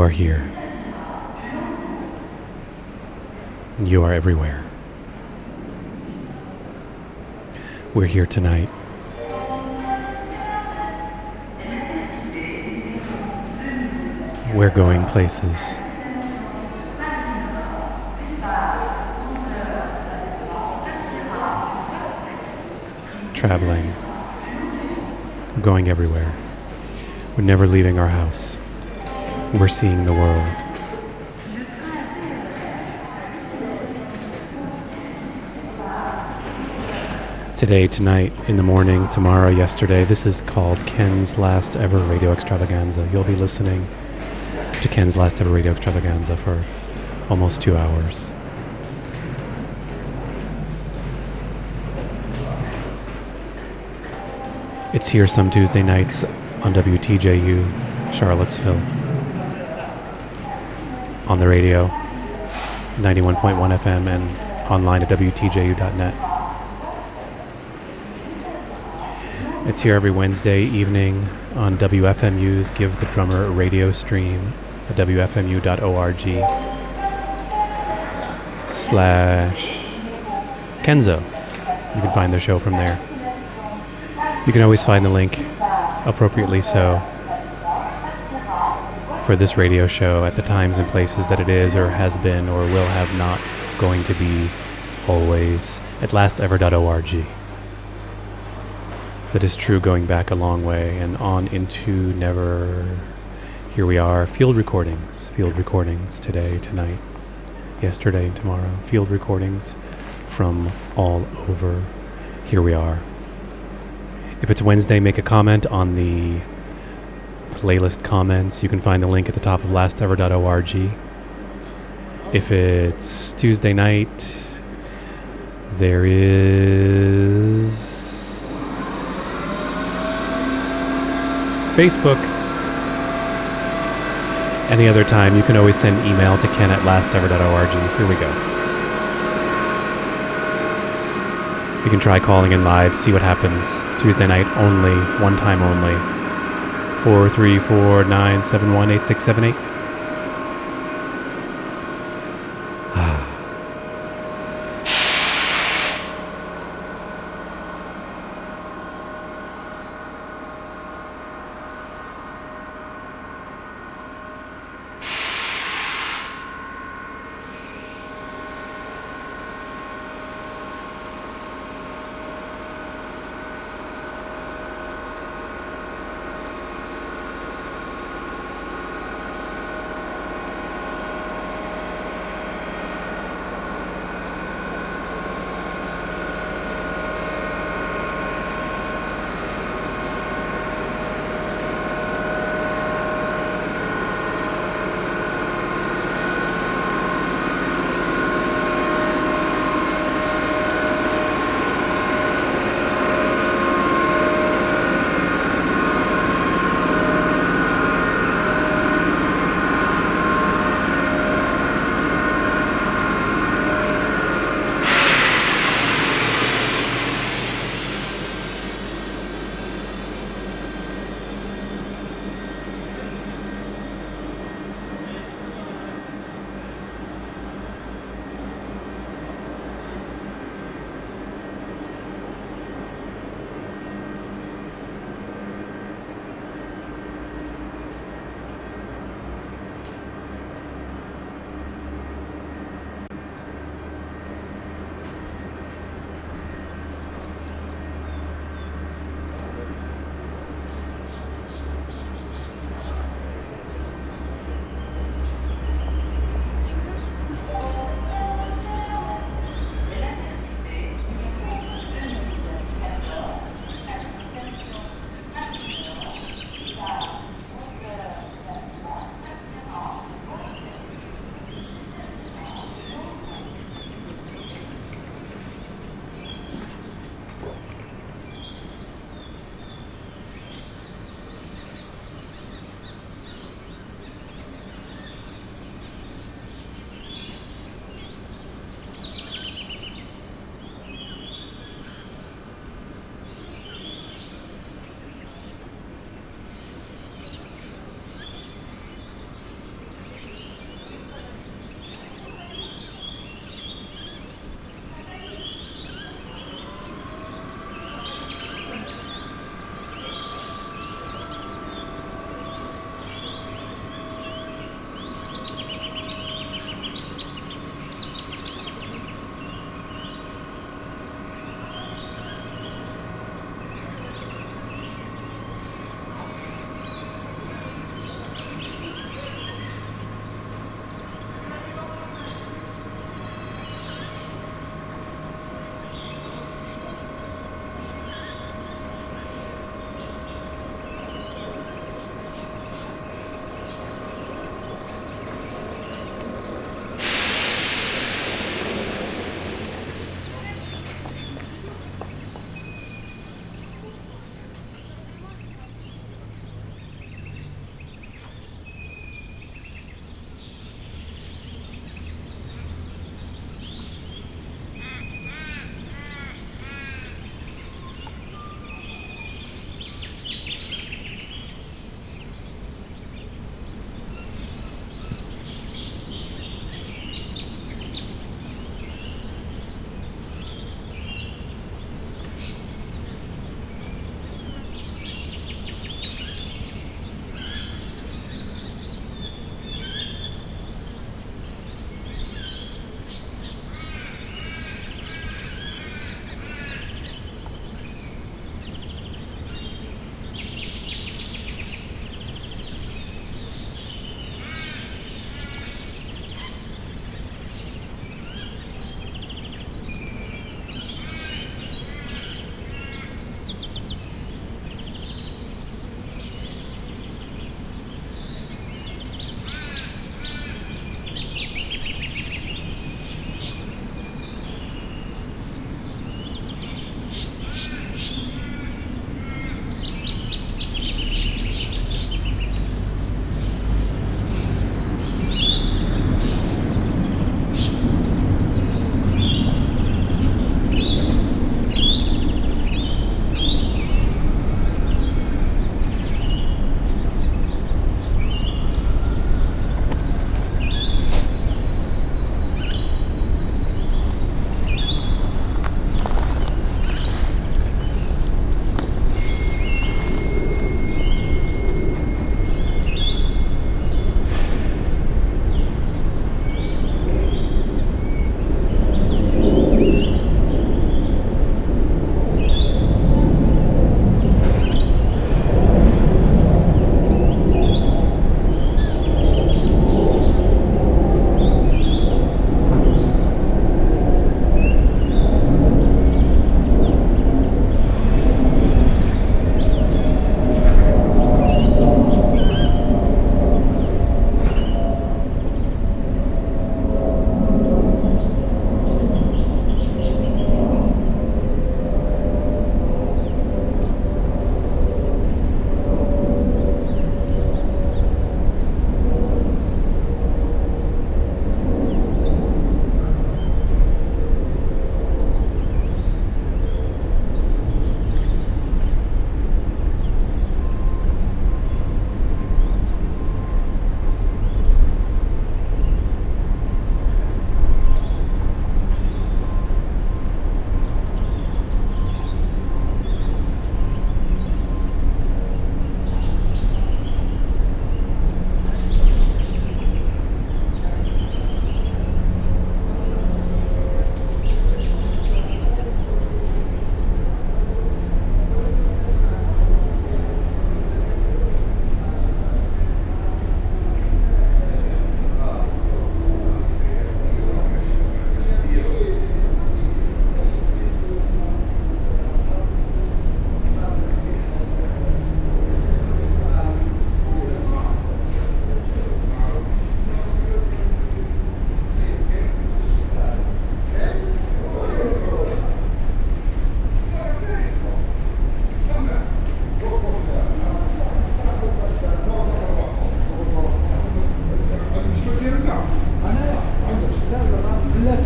You are here. You are everywhere. We're here tonight. We're going places. Traveling. Going everywhere. We're never leaving our house. We're seeing the world. Today, tonight, in the morning, tomorrow, yesterday. This is called Ken's last ever radio extravaganza. You'll be listening to Ken's last ever radio extravaganza for almost two hours. It's here some Tuesday nights on WTJU, Charlottesville. On the radio, 91.1 FM, and online at WTJU.net. It's here every Wednesday evening on WFMU's Give the Drummer a Radio stream at WFMU.org slash Kenzo. You can find the show from there. You can always find the link, appropriately so, for this radio show at the times and places that it is or has been or will have not going to be always at lastever.org. That is true going back a long way and on into never. Here we are, field recordings, field recordings today, tonight, yesterday, and tomorrow. Field recordings from all over. Here we are If it's Wednesday, make a comment on the playlist comments. You can find the link at the top of lastever.org. If it's Tuesday night, there is Facebook. Any other time, you can always send email to ken at lastever.org. Here we go. You can try calling in live, see what happens. Tuesday night only, one time only. 434 971 8678.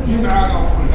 جمعة أو كل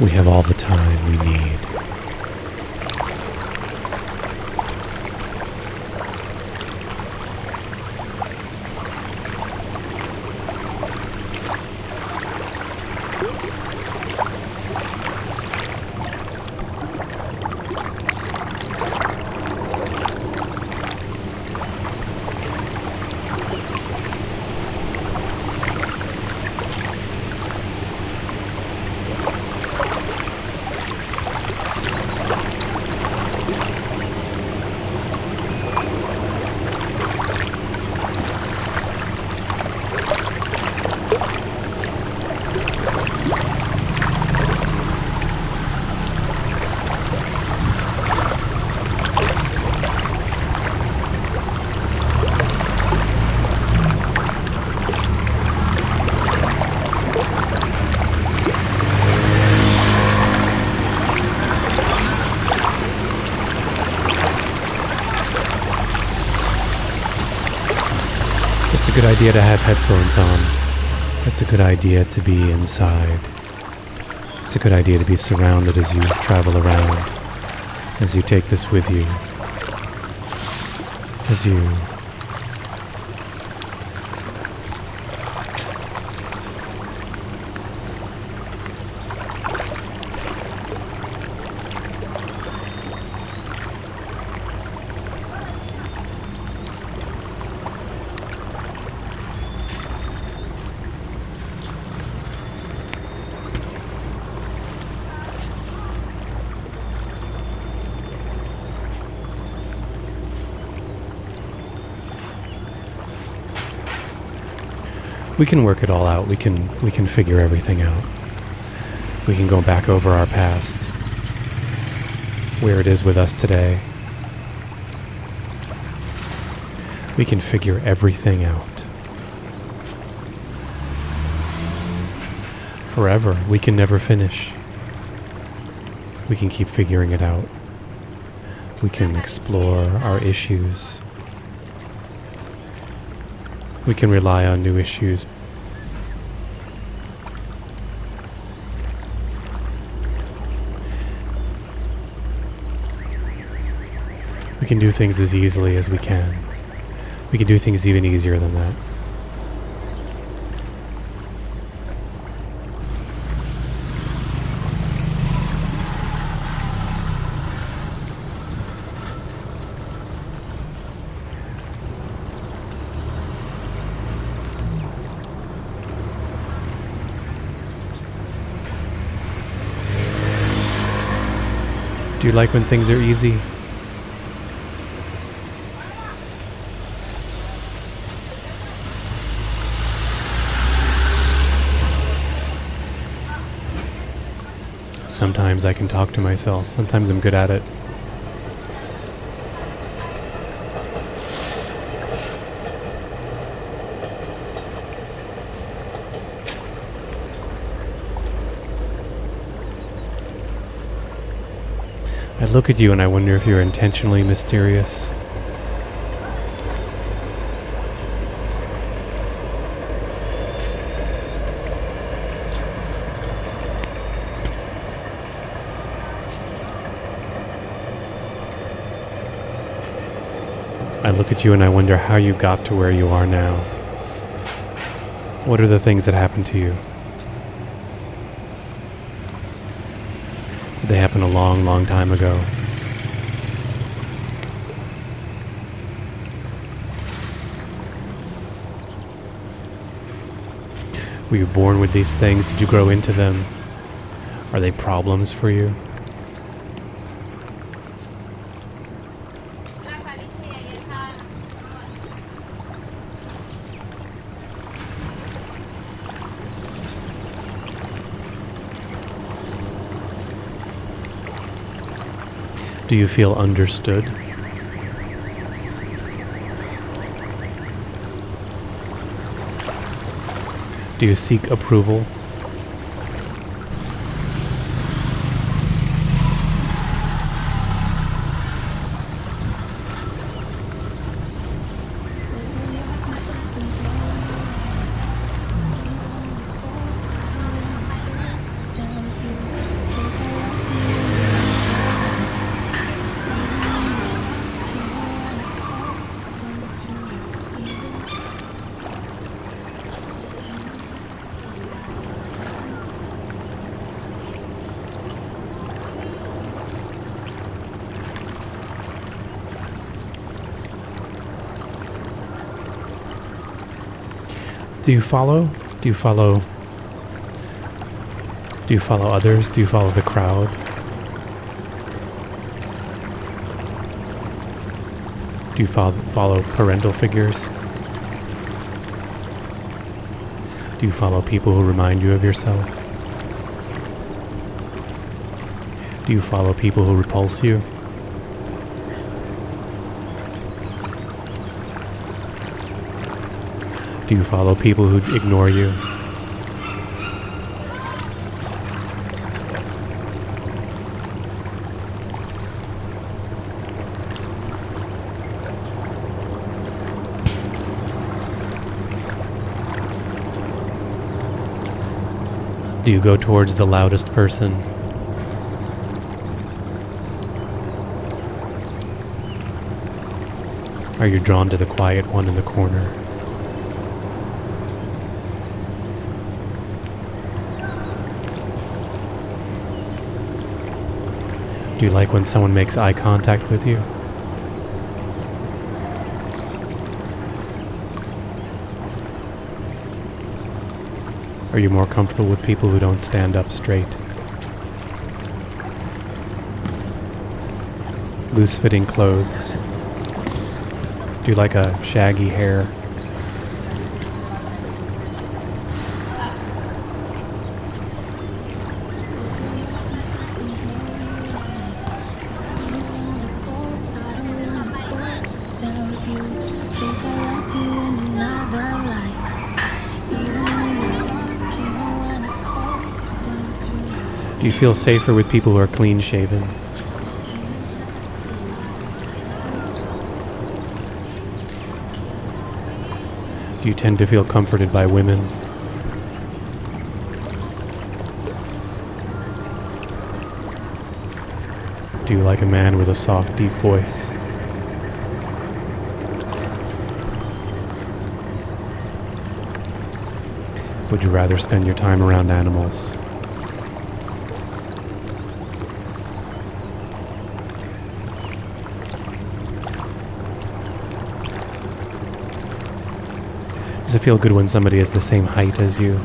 We have all the time we need. Idea to have headphones on. It's a good idea to be inside. It's a good idea to be surrounded as you travel around, as you take this with you, as you we can work it all out. We can we can figure everything out. We can go back over our past, where it is with us today. We can figure everything out. Forever, we can never finish. We can keep figuring it out. We can explore our issues. We can rely on new issues. Can do things as easily as we can. We can do things even easier than that. Do you like when things are easy? Sometimes I can talk to myself. Sometimes I'm good at it. I look at you and I wonder if you're intentionally mysterious. Look at you and I wonder how you got to where you are now. What are the things that happened to you? They happened a long, long time ago. Were you born with these things? Did you grow into them? Are they problems for you? Do you feel understood? Do you seek approval? Do you follow? Do you follow? Do you follow others? Do you follow the crowd? Do you follow, parental figures? Do you follow people who remind you of yourself? Do you follow people who repulse you? Do you follow people who ignore you? Do you go towards the loudest person? Are you drawn to the quiet one in the corner? Do you like when someone makes eye contact with you? Are you more comfortable with people who don't stand up straight? Loose fitting clothes. Do you like a shaggy hair? Feel safer with people who are clean shaven? Do you tend to feel comforted by women? Do you like a man with a soft, deep voice? Would you rather spend your time around animals? Does it feel good when somebody is the same height as you?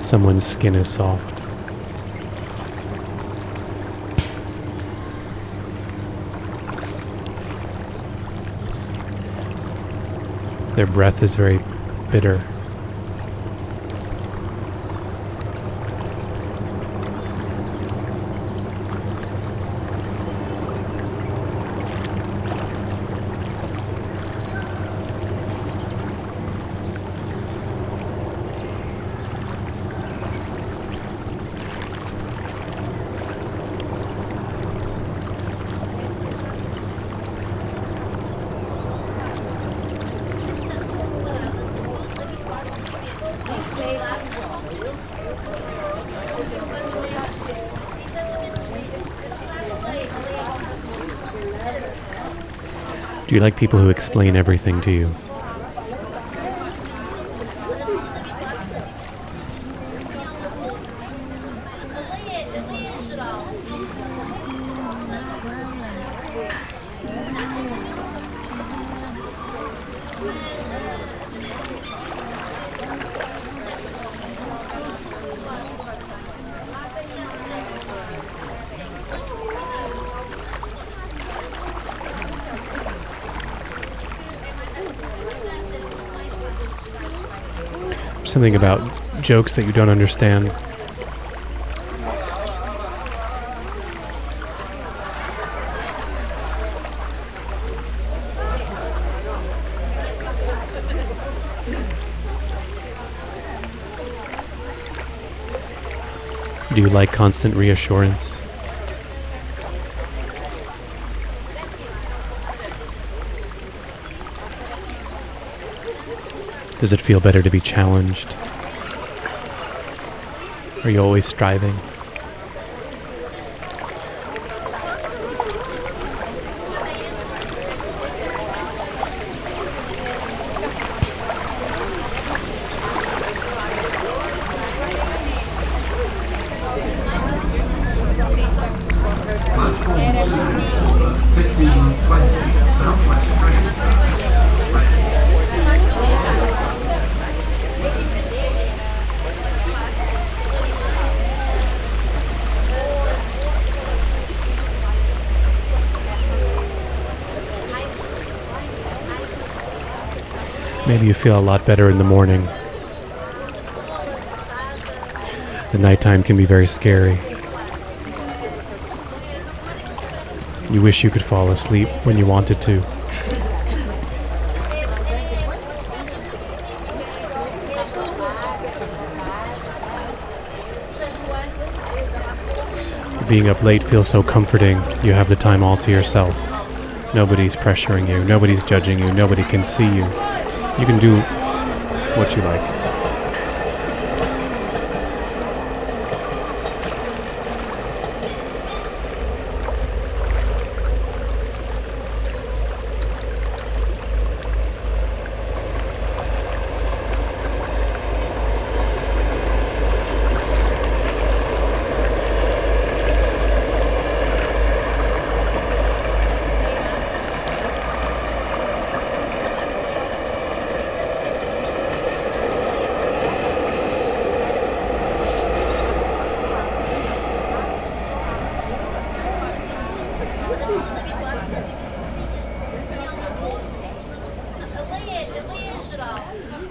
Someone's skin is soft. Their breath is very bitter. You like people who explain everything to you? Something about jokes that you don't understand. Do you like constant reassurance? Does it feel better to be challenged? Are you always striving? Feel a lot better in the morning. The nighttime can be very scary. You wish you could fall asleep when you wanted to. Being up late feels so comforting. You have the time all to yourself. Nobody's pressuring you, nobody's judging you, nobody can see you. You can do what you like.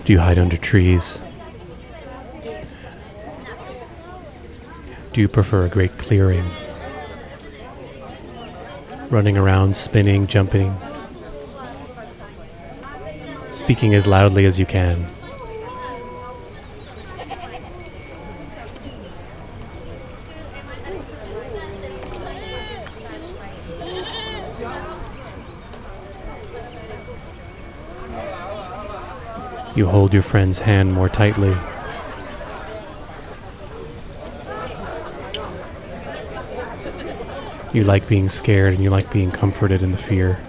Do you hide under trees? Do you prefer a great clearing? Running around, spinning, jumping, speaking as loudly as you can. You hold your friend's hand more tightly. You like being scared and you like being comforted in the fear.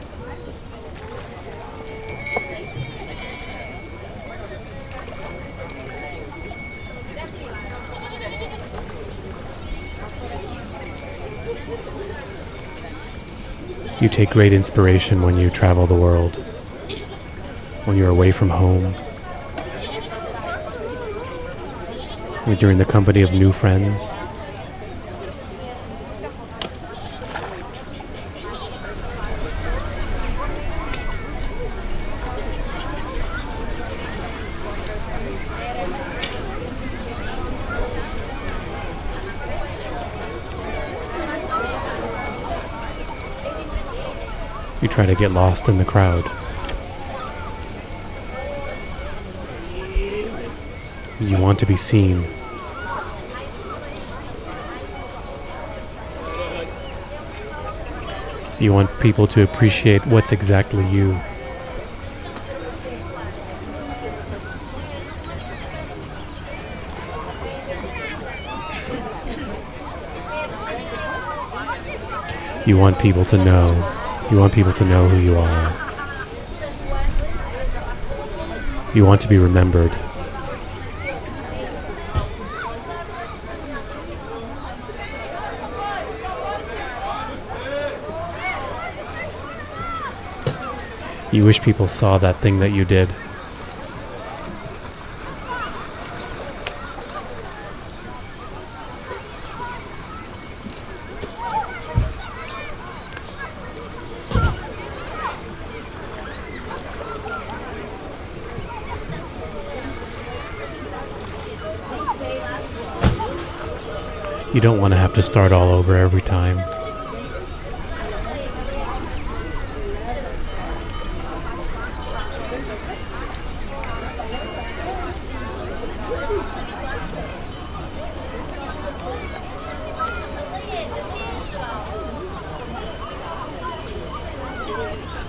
You take great inspiration when you travel the world, when you're away from home, when you're in the company of new friends. You try to get lost in the crowd. You want to be seen. You want people to appreciate what's exactly you. You want people to know. You want people to know who you are. You want to be remembered. You wish people saw that thing that you did. You don't want to have to start all over every time.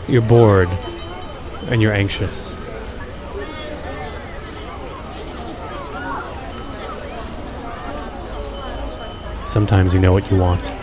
You're bored and you're anxious. Sometimes you know what you want.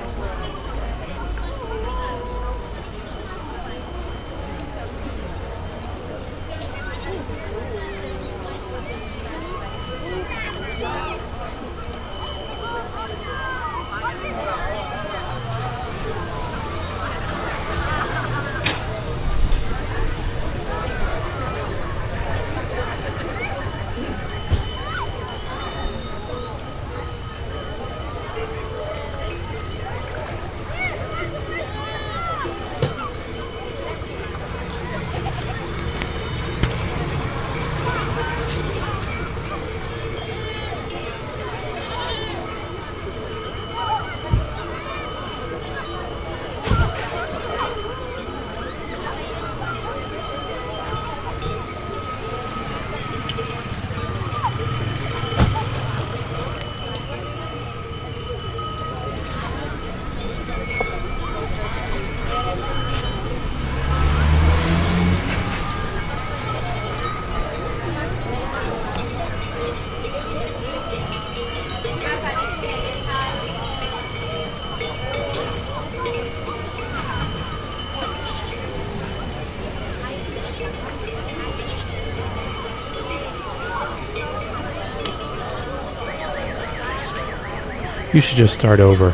You should just start over.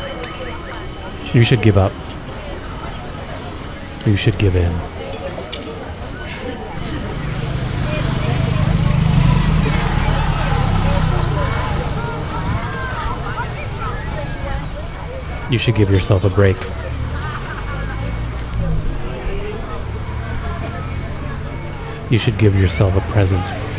You should give up. You should give in. You should give yourself a break. You should give yourself a present.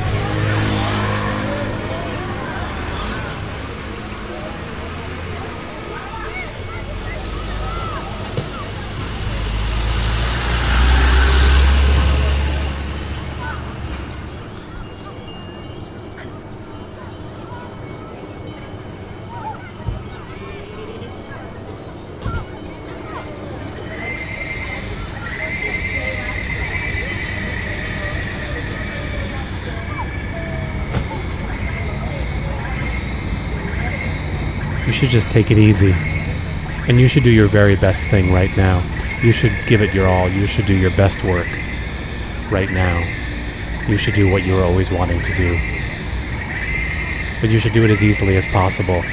Should just take it easy. And you should do your very best thing right now. You should give it your all. You should do your best work right now. You should do what you were always wanting to do. But you should do it as easily as possible.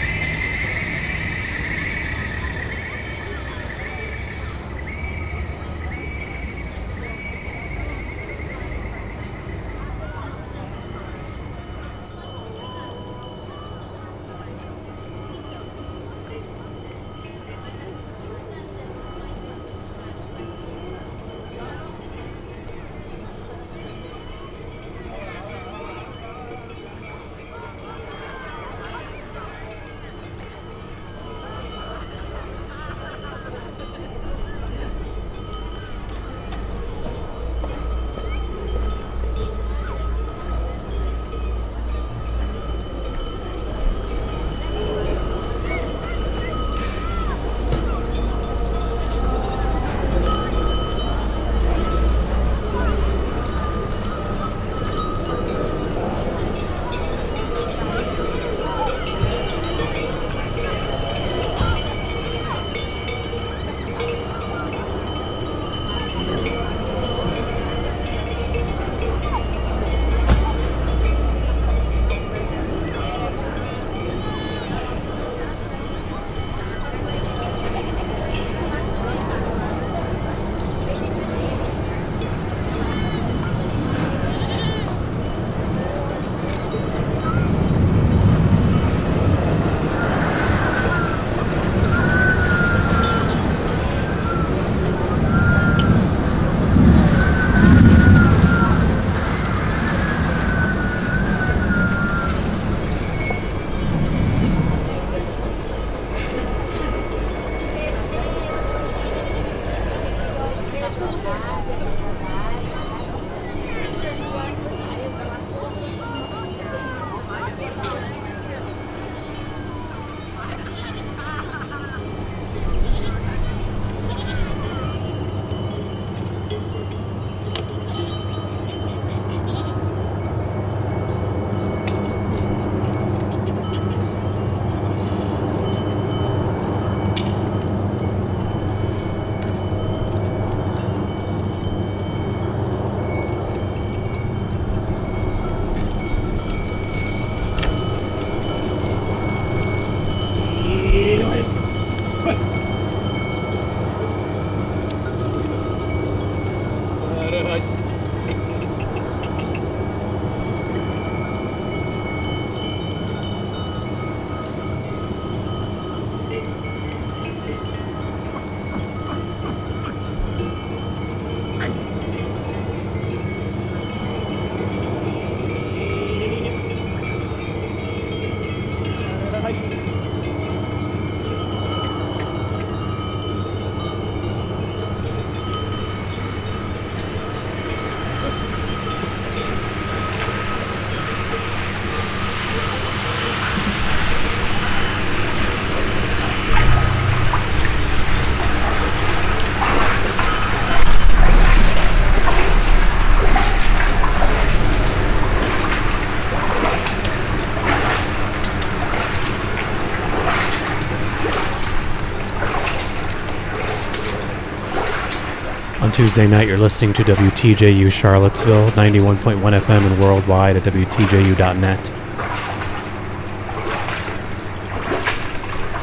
Tuesday night, you're listening to WTJU Charlottesville, 91.1 FM and worldwide at WTJU.net.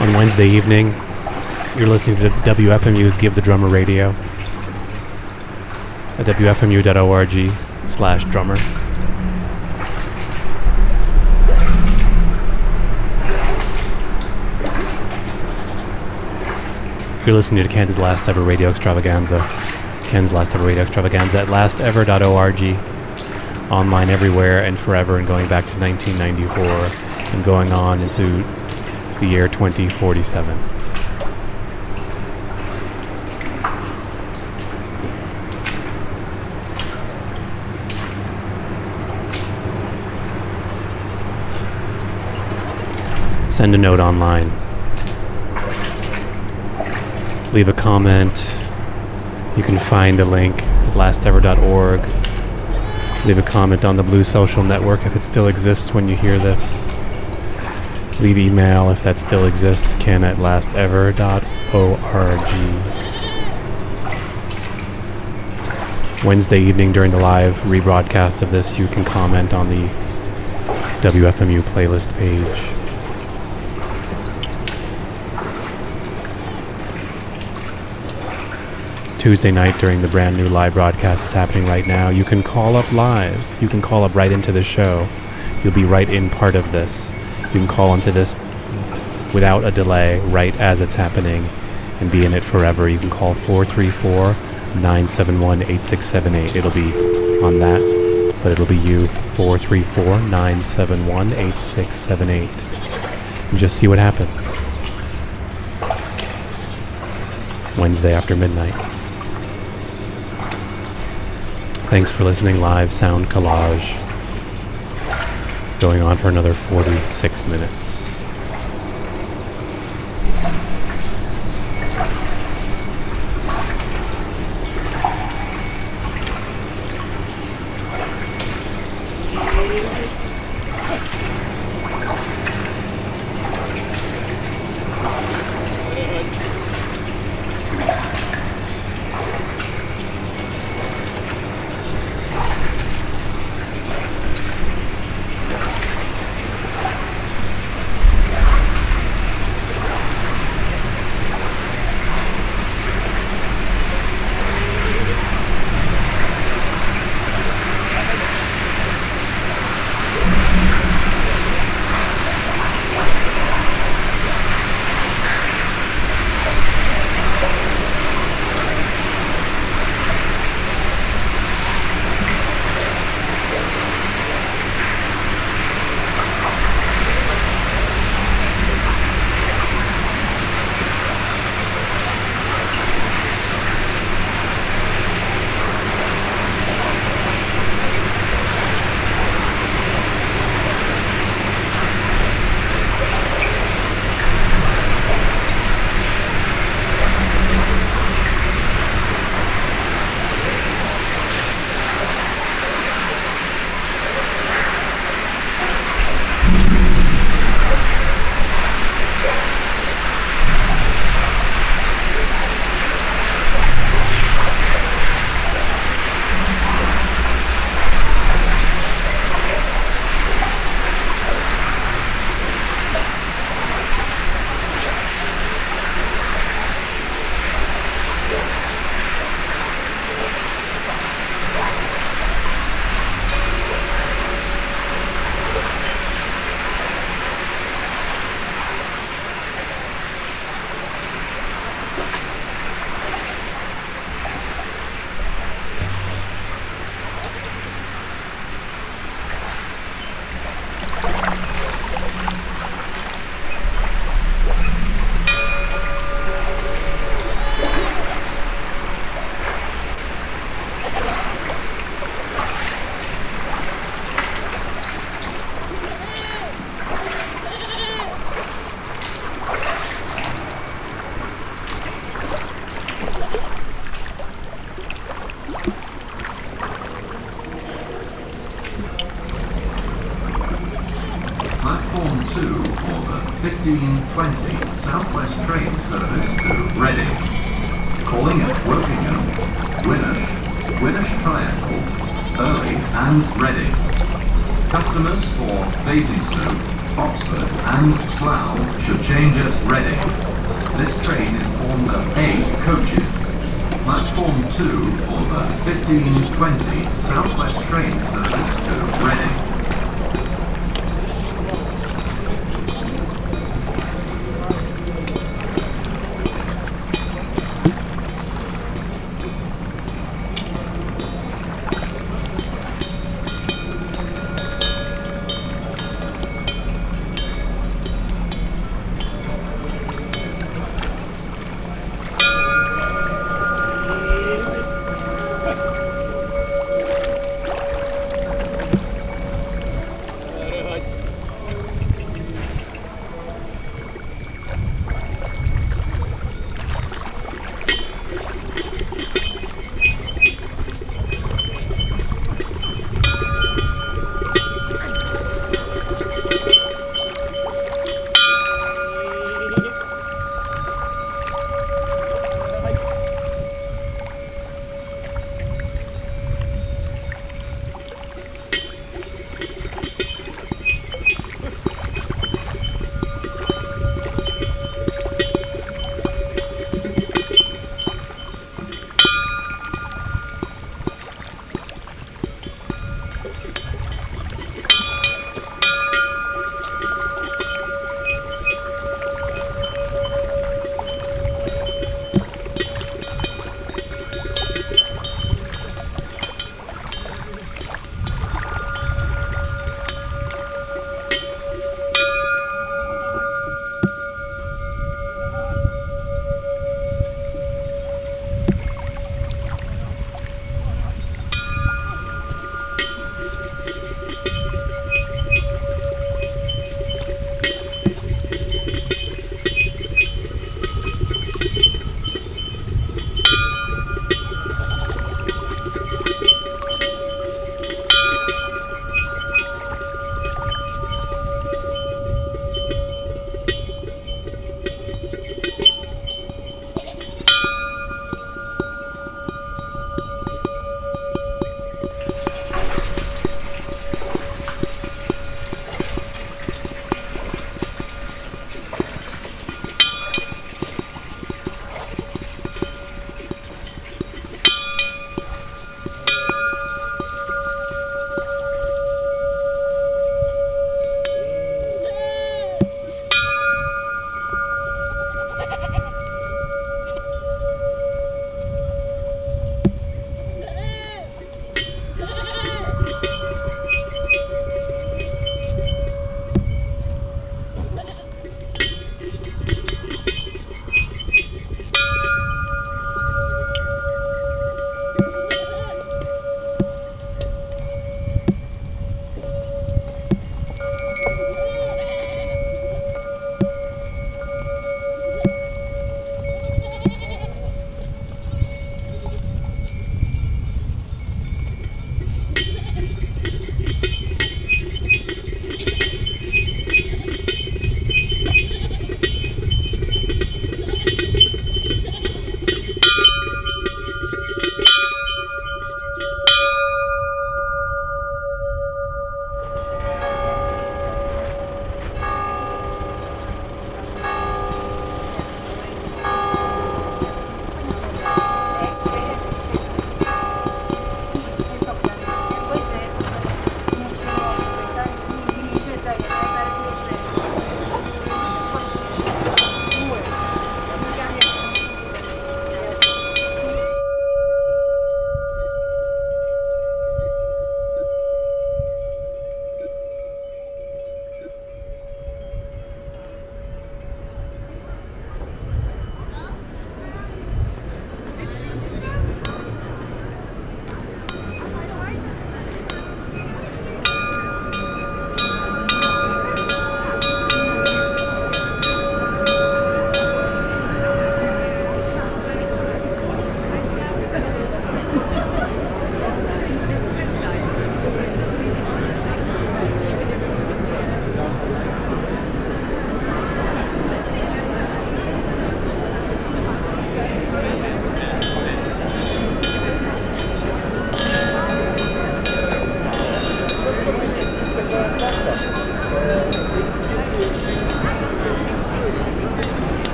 On Wednesday evening, you're listening to WFMU's Give the Drummer Radio at WFMU.org slash drummer. You're listening to Ken's last ever radio extravaganza. Ken's last ever radio extravaganza at lastever.org. Online everywhere and forever and going back to 1994 and going on into the year 2047. Send a note online leave a comment. You can find a link at lastever.org. Leave a comment on the Blue Social Network if it still exists when you hear this. Leave email if that still exists, ken at lastever.org. Wednesday evening during the live rebroadcast of this, you can comment on the WFMU playlist page. Tuesday night during the brand new live broadcast that's happening right now. You can call up live. You can call up right into the show. You'll be right in part of this. You can call into this without a delay right as it's happening and be in it forever. You can call 434 971 8678. It'll be on that, but it'll be you 434 971 8678. And just see what happens. Wednesday after midnight. Thanks for listening live sound collage. Going on for another 46 minutes.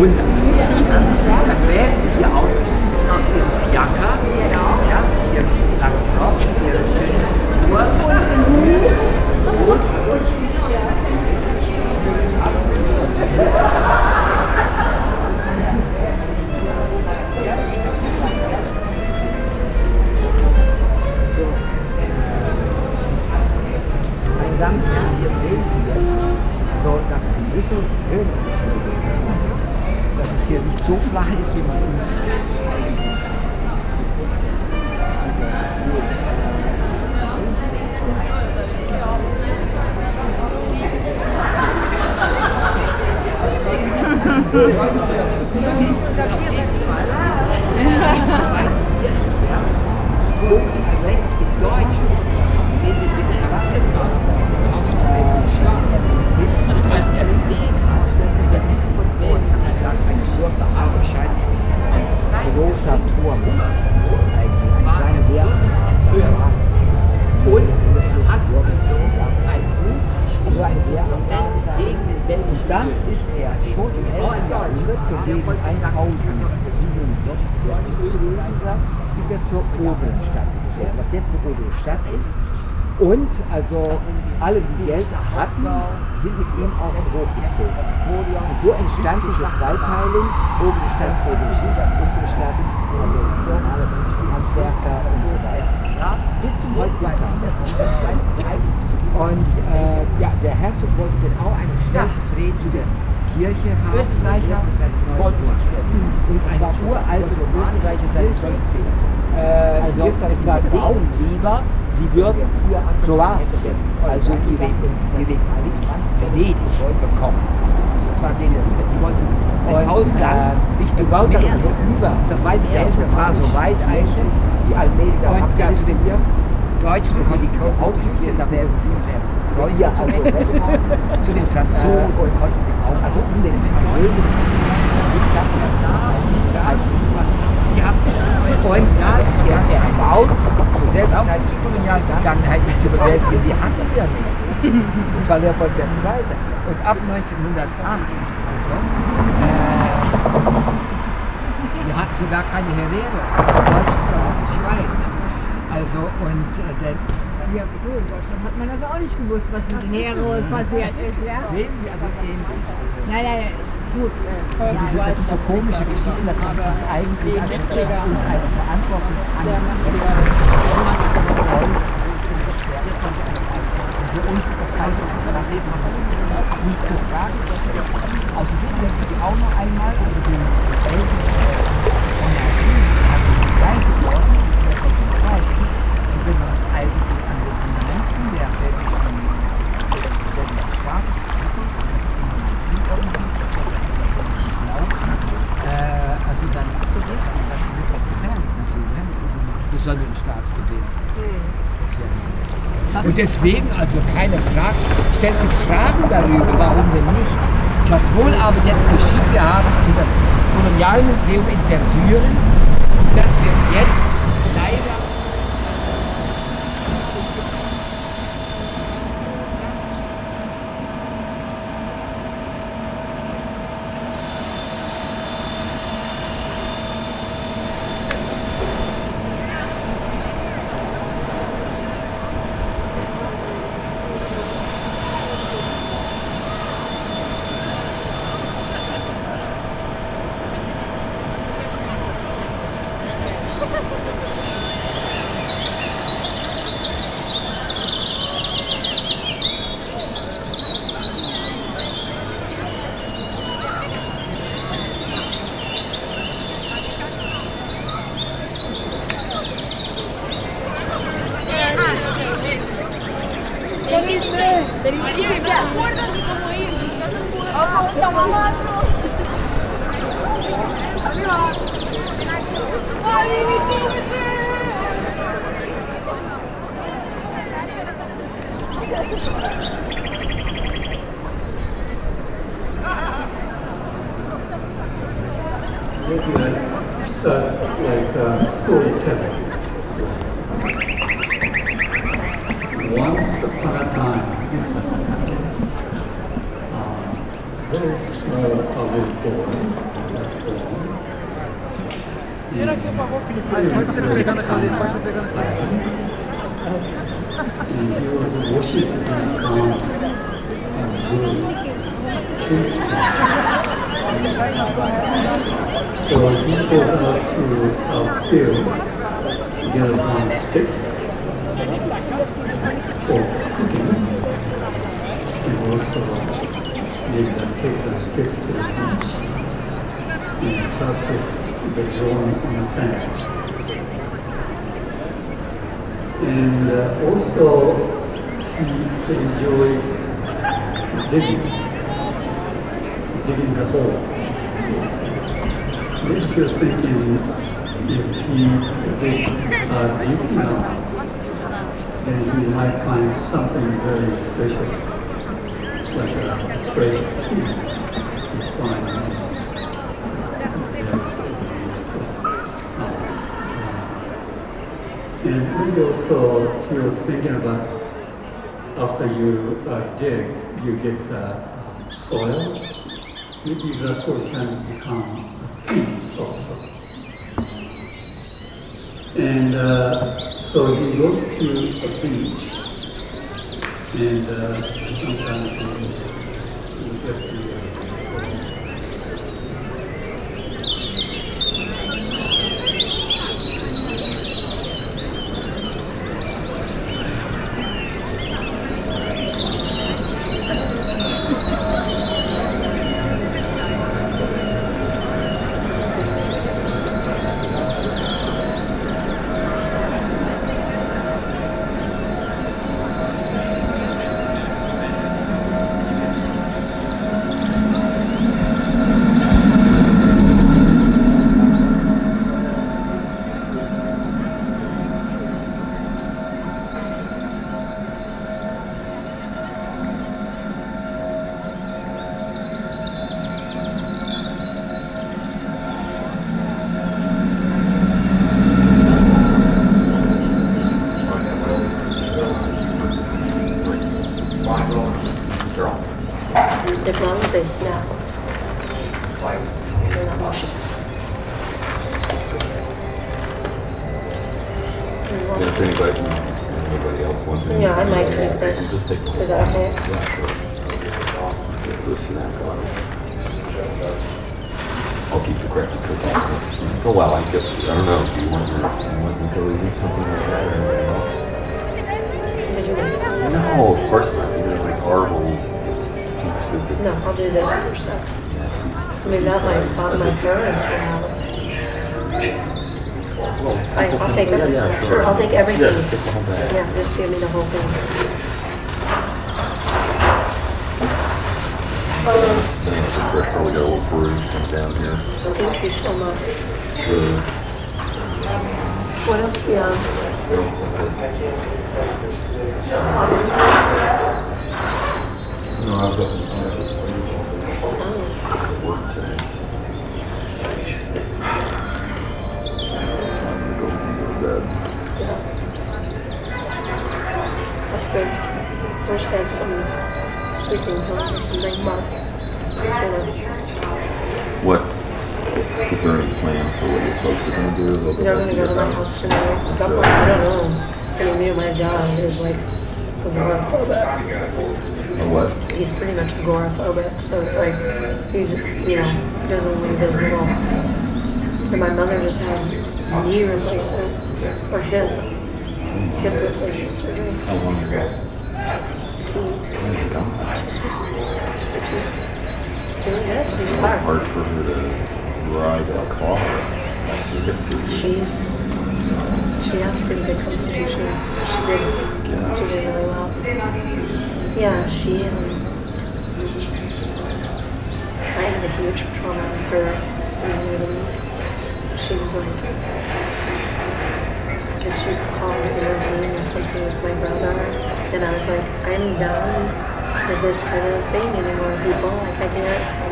温暖 Bauta, also über, das ich jetzt, das war so weit eigentlich, die allmählich abgelisten wird. Deutschen, die die Hauptkirche, da werden sie sehr Preußen also selbst zu den Franzosen, also um den Vermögen und der, der baut zur selben Zeit die koloniale Vergangenheit nicht zu bewältigen, die hatten wir nicht. Das war Leopold II. Und ab 1908, also, äh, sogar keine Hereros, Deutsch ist das Schwein. Also, und äh, der, Ja, so in Deutschland hat man das auch nicht gewusst, was mit den Heroes passiert ist, ja? sehen Sie also den, Nein, nein, gut. äh, diese, das sind so komische Geschichten, dass man sich eigentlich als uns eine Verantwortung Für uns ist das keine aber das ist nicht zur Frage. Außerdem ich auch noch einmal, also den das belgische Monarchie hat sich das klein geworden, der zweiten, und wenn man eigentlich an den Fundamenten der belgischen des Staates guckt, das ist die Monarchie irgendwie, das was eigentlich glaubt, äh, also dann abgelöst, dann wird das gefährlich natürlich, ne, mit besonderen Staatsgebilde. Das wäre- und deswegen, also keine Frage, stellt sich Fragen darüber, warum denn nicht. Was wohl aber jetzt geschieht, wir haben das Kolonialmuseum in Tervuren, das wir jetzt Maybe the soil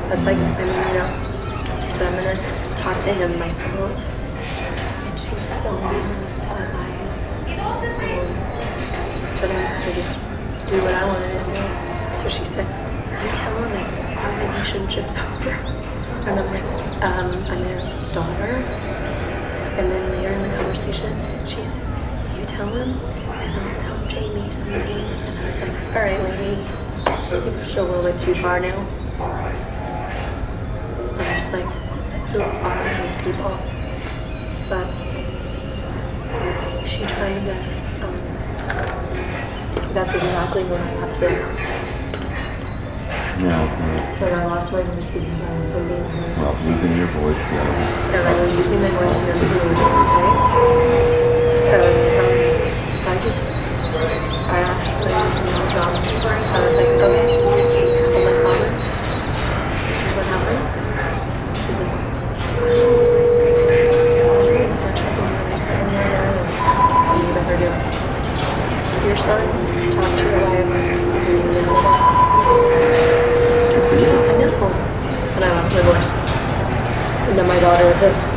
that's like I mean, you know I said, I'm gonna talk to him myself. And she was so mean. I, um, said I was gonna just do what I wanted to do. So she said, you tell him that our relationship's over. And I'm like, um, I'm your daughter. And then later in the conversation, she says, you tell him, and I'll tell Jamie some things. And I was like, all right, lady. You pushed a little bit too far now. Just like, who are these people? But she tried to, um, that's exactly what I got sick. No, no. When I lost my voice because I wasn't being heard. Well, losing your voice, yeah. And I was using my voice in a good way. And um, I just, I actually was no drama. I was like, okay, your son, talk to your wife. I know. And I lost my voice. And then my daughter was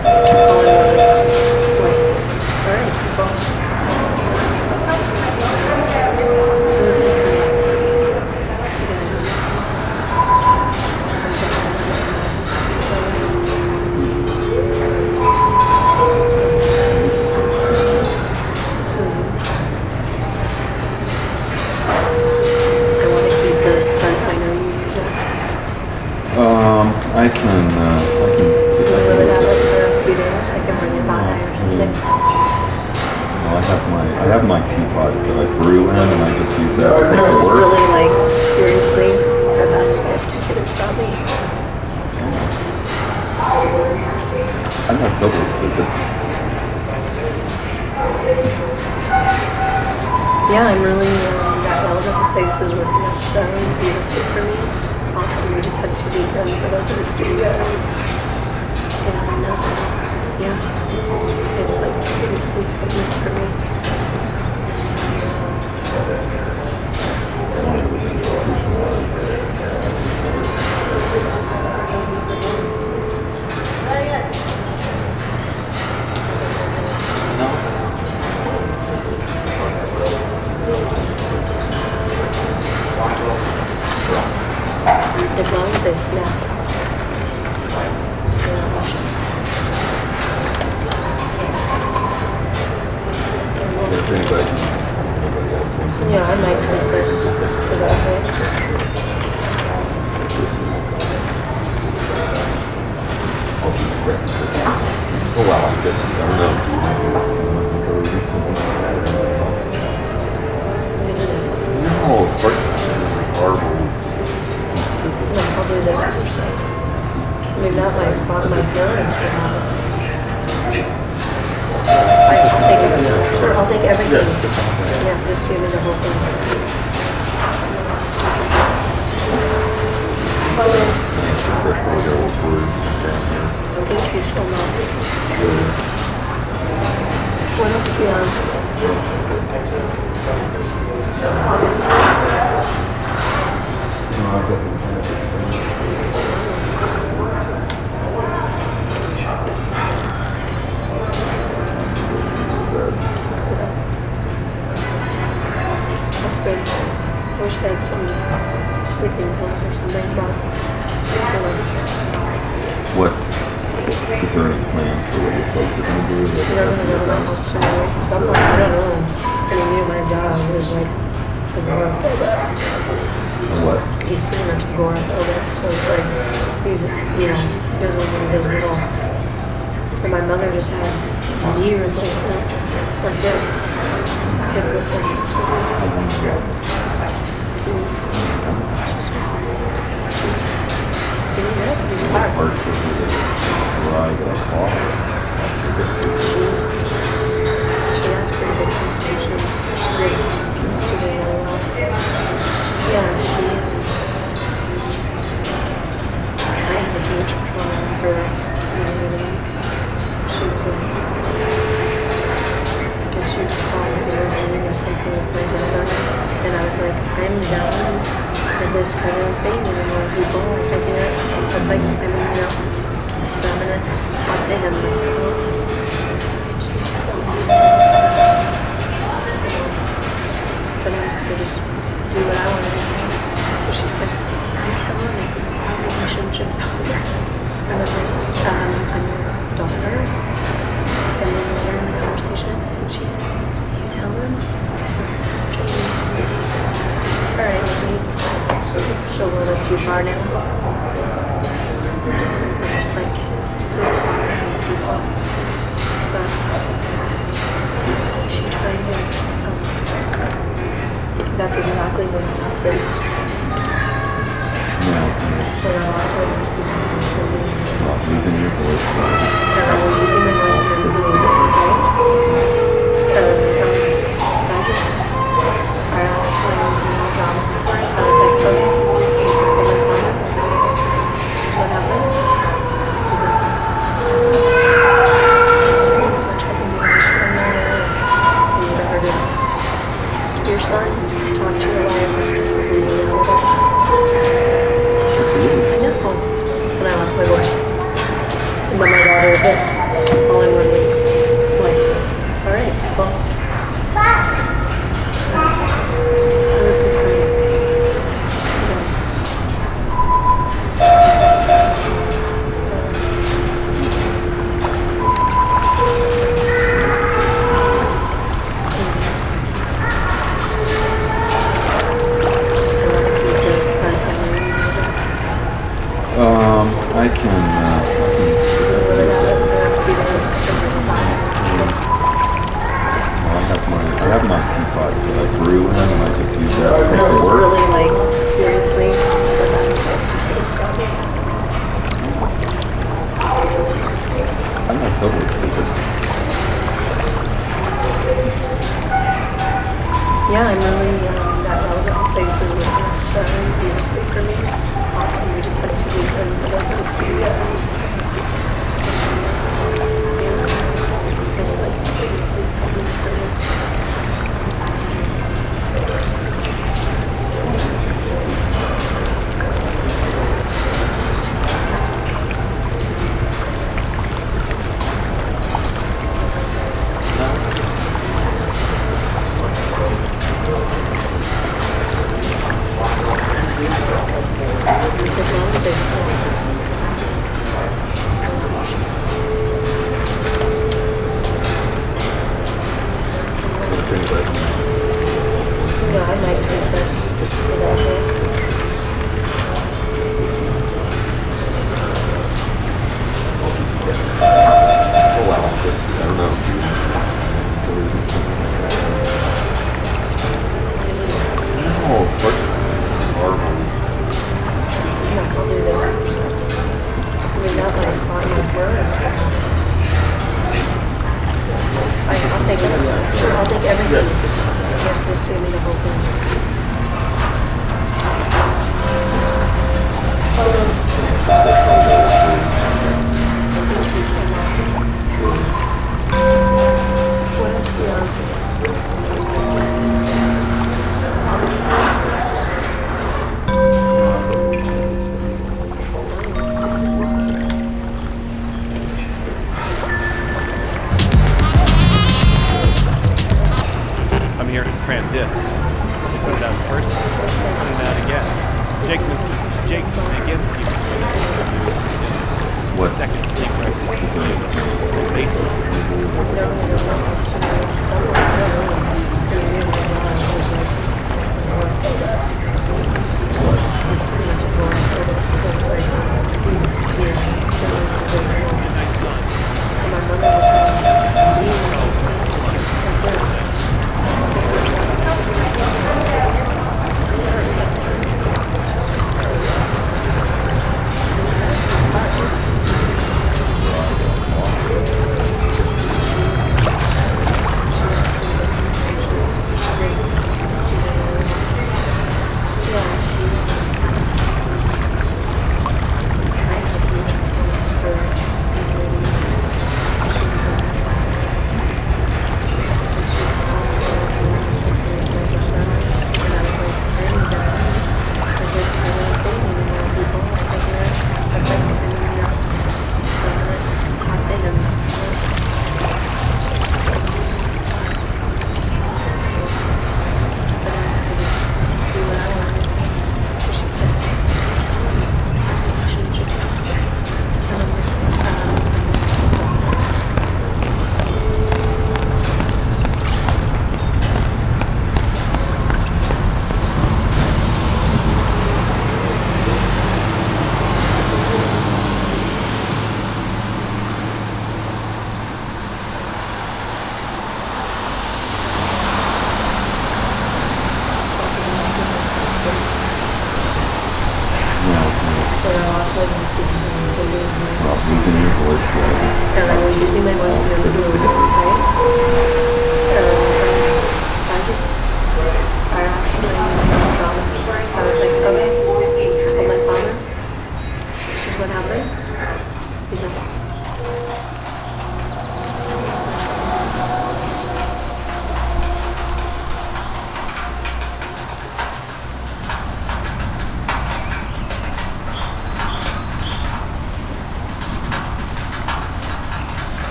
I can, uh, I can. Live it out for a few days? I can bring it by or something. Well, I have my, I have my teapot that I brew in, and I just use that This is work. really like seriously the best gift you could have got me. I'm not totally stupid. Yeah, I'm really um, that all different places working out so beautifully for me. Awesome. We just had two weekends at Open Studios, and uh, yeah, it's it's like seriously pregnant for me. Sonia was institutionalized. As long as they She was like uh, I guess she was calling it intervening with something with my brother. And I was like, I'm done with this kind of thing and anymore, people. Like I can't it's like I'm you I so I'm gonna talk to him myself. She's so I was gonna just do what I want to do. So she said, you telling me how relationships over? And I'm like, um, I'm your daughter. And then later in the conversation, she says, You tell him Alright, maybe she'll go a little too far now. I'm just like, these people? But she tried to, um, that's exactly what lost my voice because I was in the not using your voice. and I was using my voice and I'm doing it, okay? And, um, I just, I oh my this work. really like seriously the best. I'm not totally stupid. Yeah, I'm really um, that relevant places with it so beautifully for me. It's awesome. We just had two weekends like the studios. It's, it's like seriously for me. As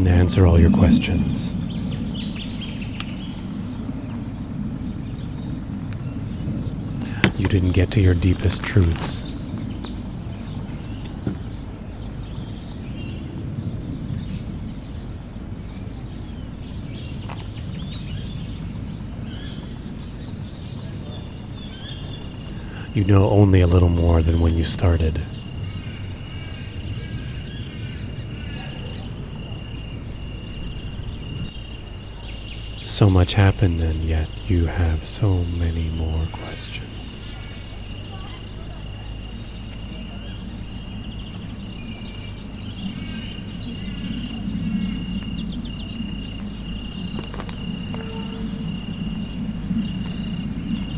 Didn't answer all your questions. You didn't get to your deepest truths. You know only a little more than when you started. So much happened, and yet you have so many more questions.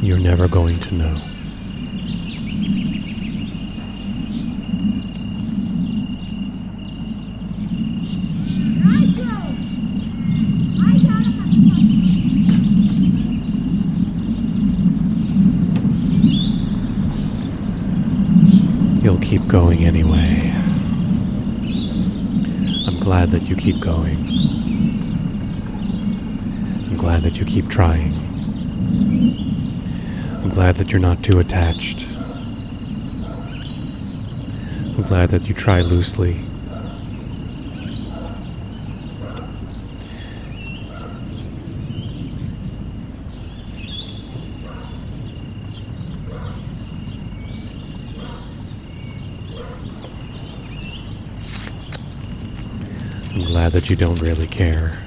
You're never going to know. You'll keep going anyway. I'm glad that you keep going. I'm glad that you keep trying. I'm glad that you're not too attached. I'm glad that you try loosely. I'm glad that you don't really care.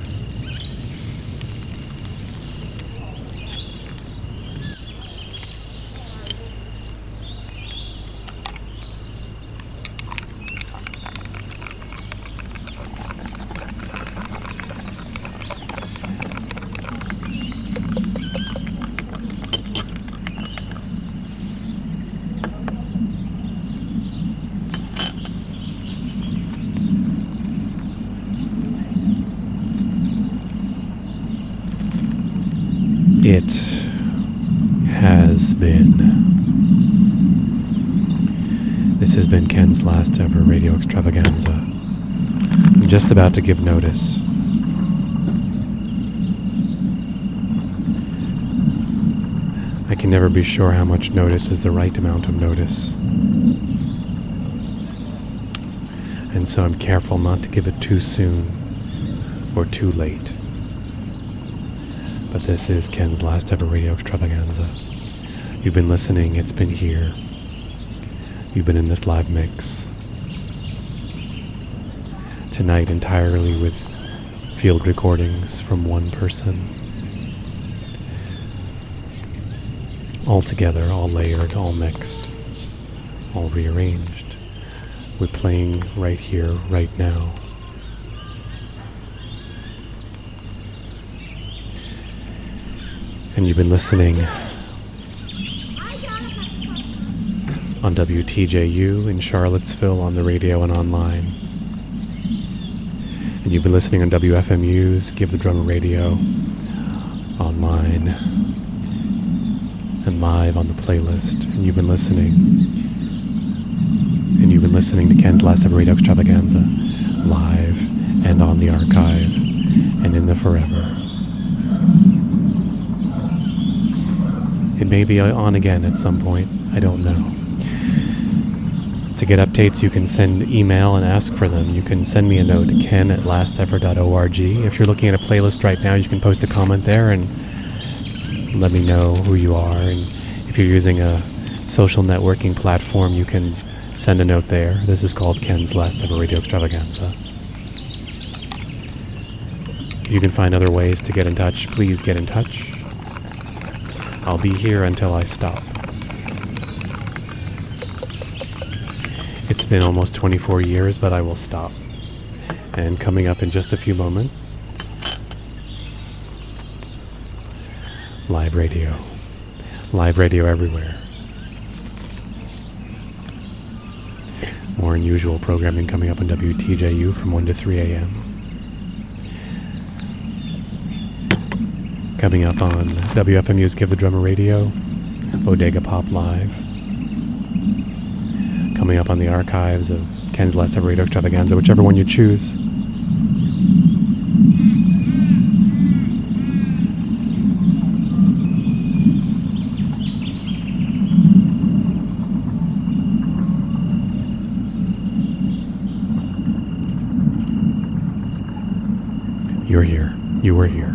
It has been. This has been Ken's last ever radio extravaganza. I'm just about to give notice. I can never be sure how much notice is the right amount of notice. And so I'm careful not to give it too soon or too late. But this is Ken's last ever radio extravaganza. You've been listening, it's been here. You've been in this live mix. Tonight, entirely with field recordings from one person. All together, all layered, all mixed, all rearranged. We're playing right here, right now. And you've been listening on WTJU in Charlottesville on the radio and online. And you've been listening on WFMU's Give the Drummer Radio online and live on the playlist. And you've been listening. And you've been listening to Ken's Last Ever Radio Extravaganza live and on the archive and in the forever. It may be on again at some point. I don't know. To get updates, you can send email and ask for them. You can send me a note, ken at lastever.org. If you're looking at a playlist right now, you can post a comment there and let me know who you are. And if you're using a social networking platform, you can send a note there. This is called Ken's Last Ever Radio Extravaganza. If you can find other ways to get in touch, please get in touch. I'll be here until I stop. It's been almost 24 years, but I will stop. And coming up in just a few moments, live radio. Live radio everywhere. More unusual programming coming up on WTJU from 1 to 3 a.m. Coming up on WFMU's Give the Drummer Radio, Bodega Pop Live. Coming up on the archives of Ken's Last Ever Extravaganza, whichever one you choose. You're here. You were here.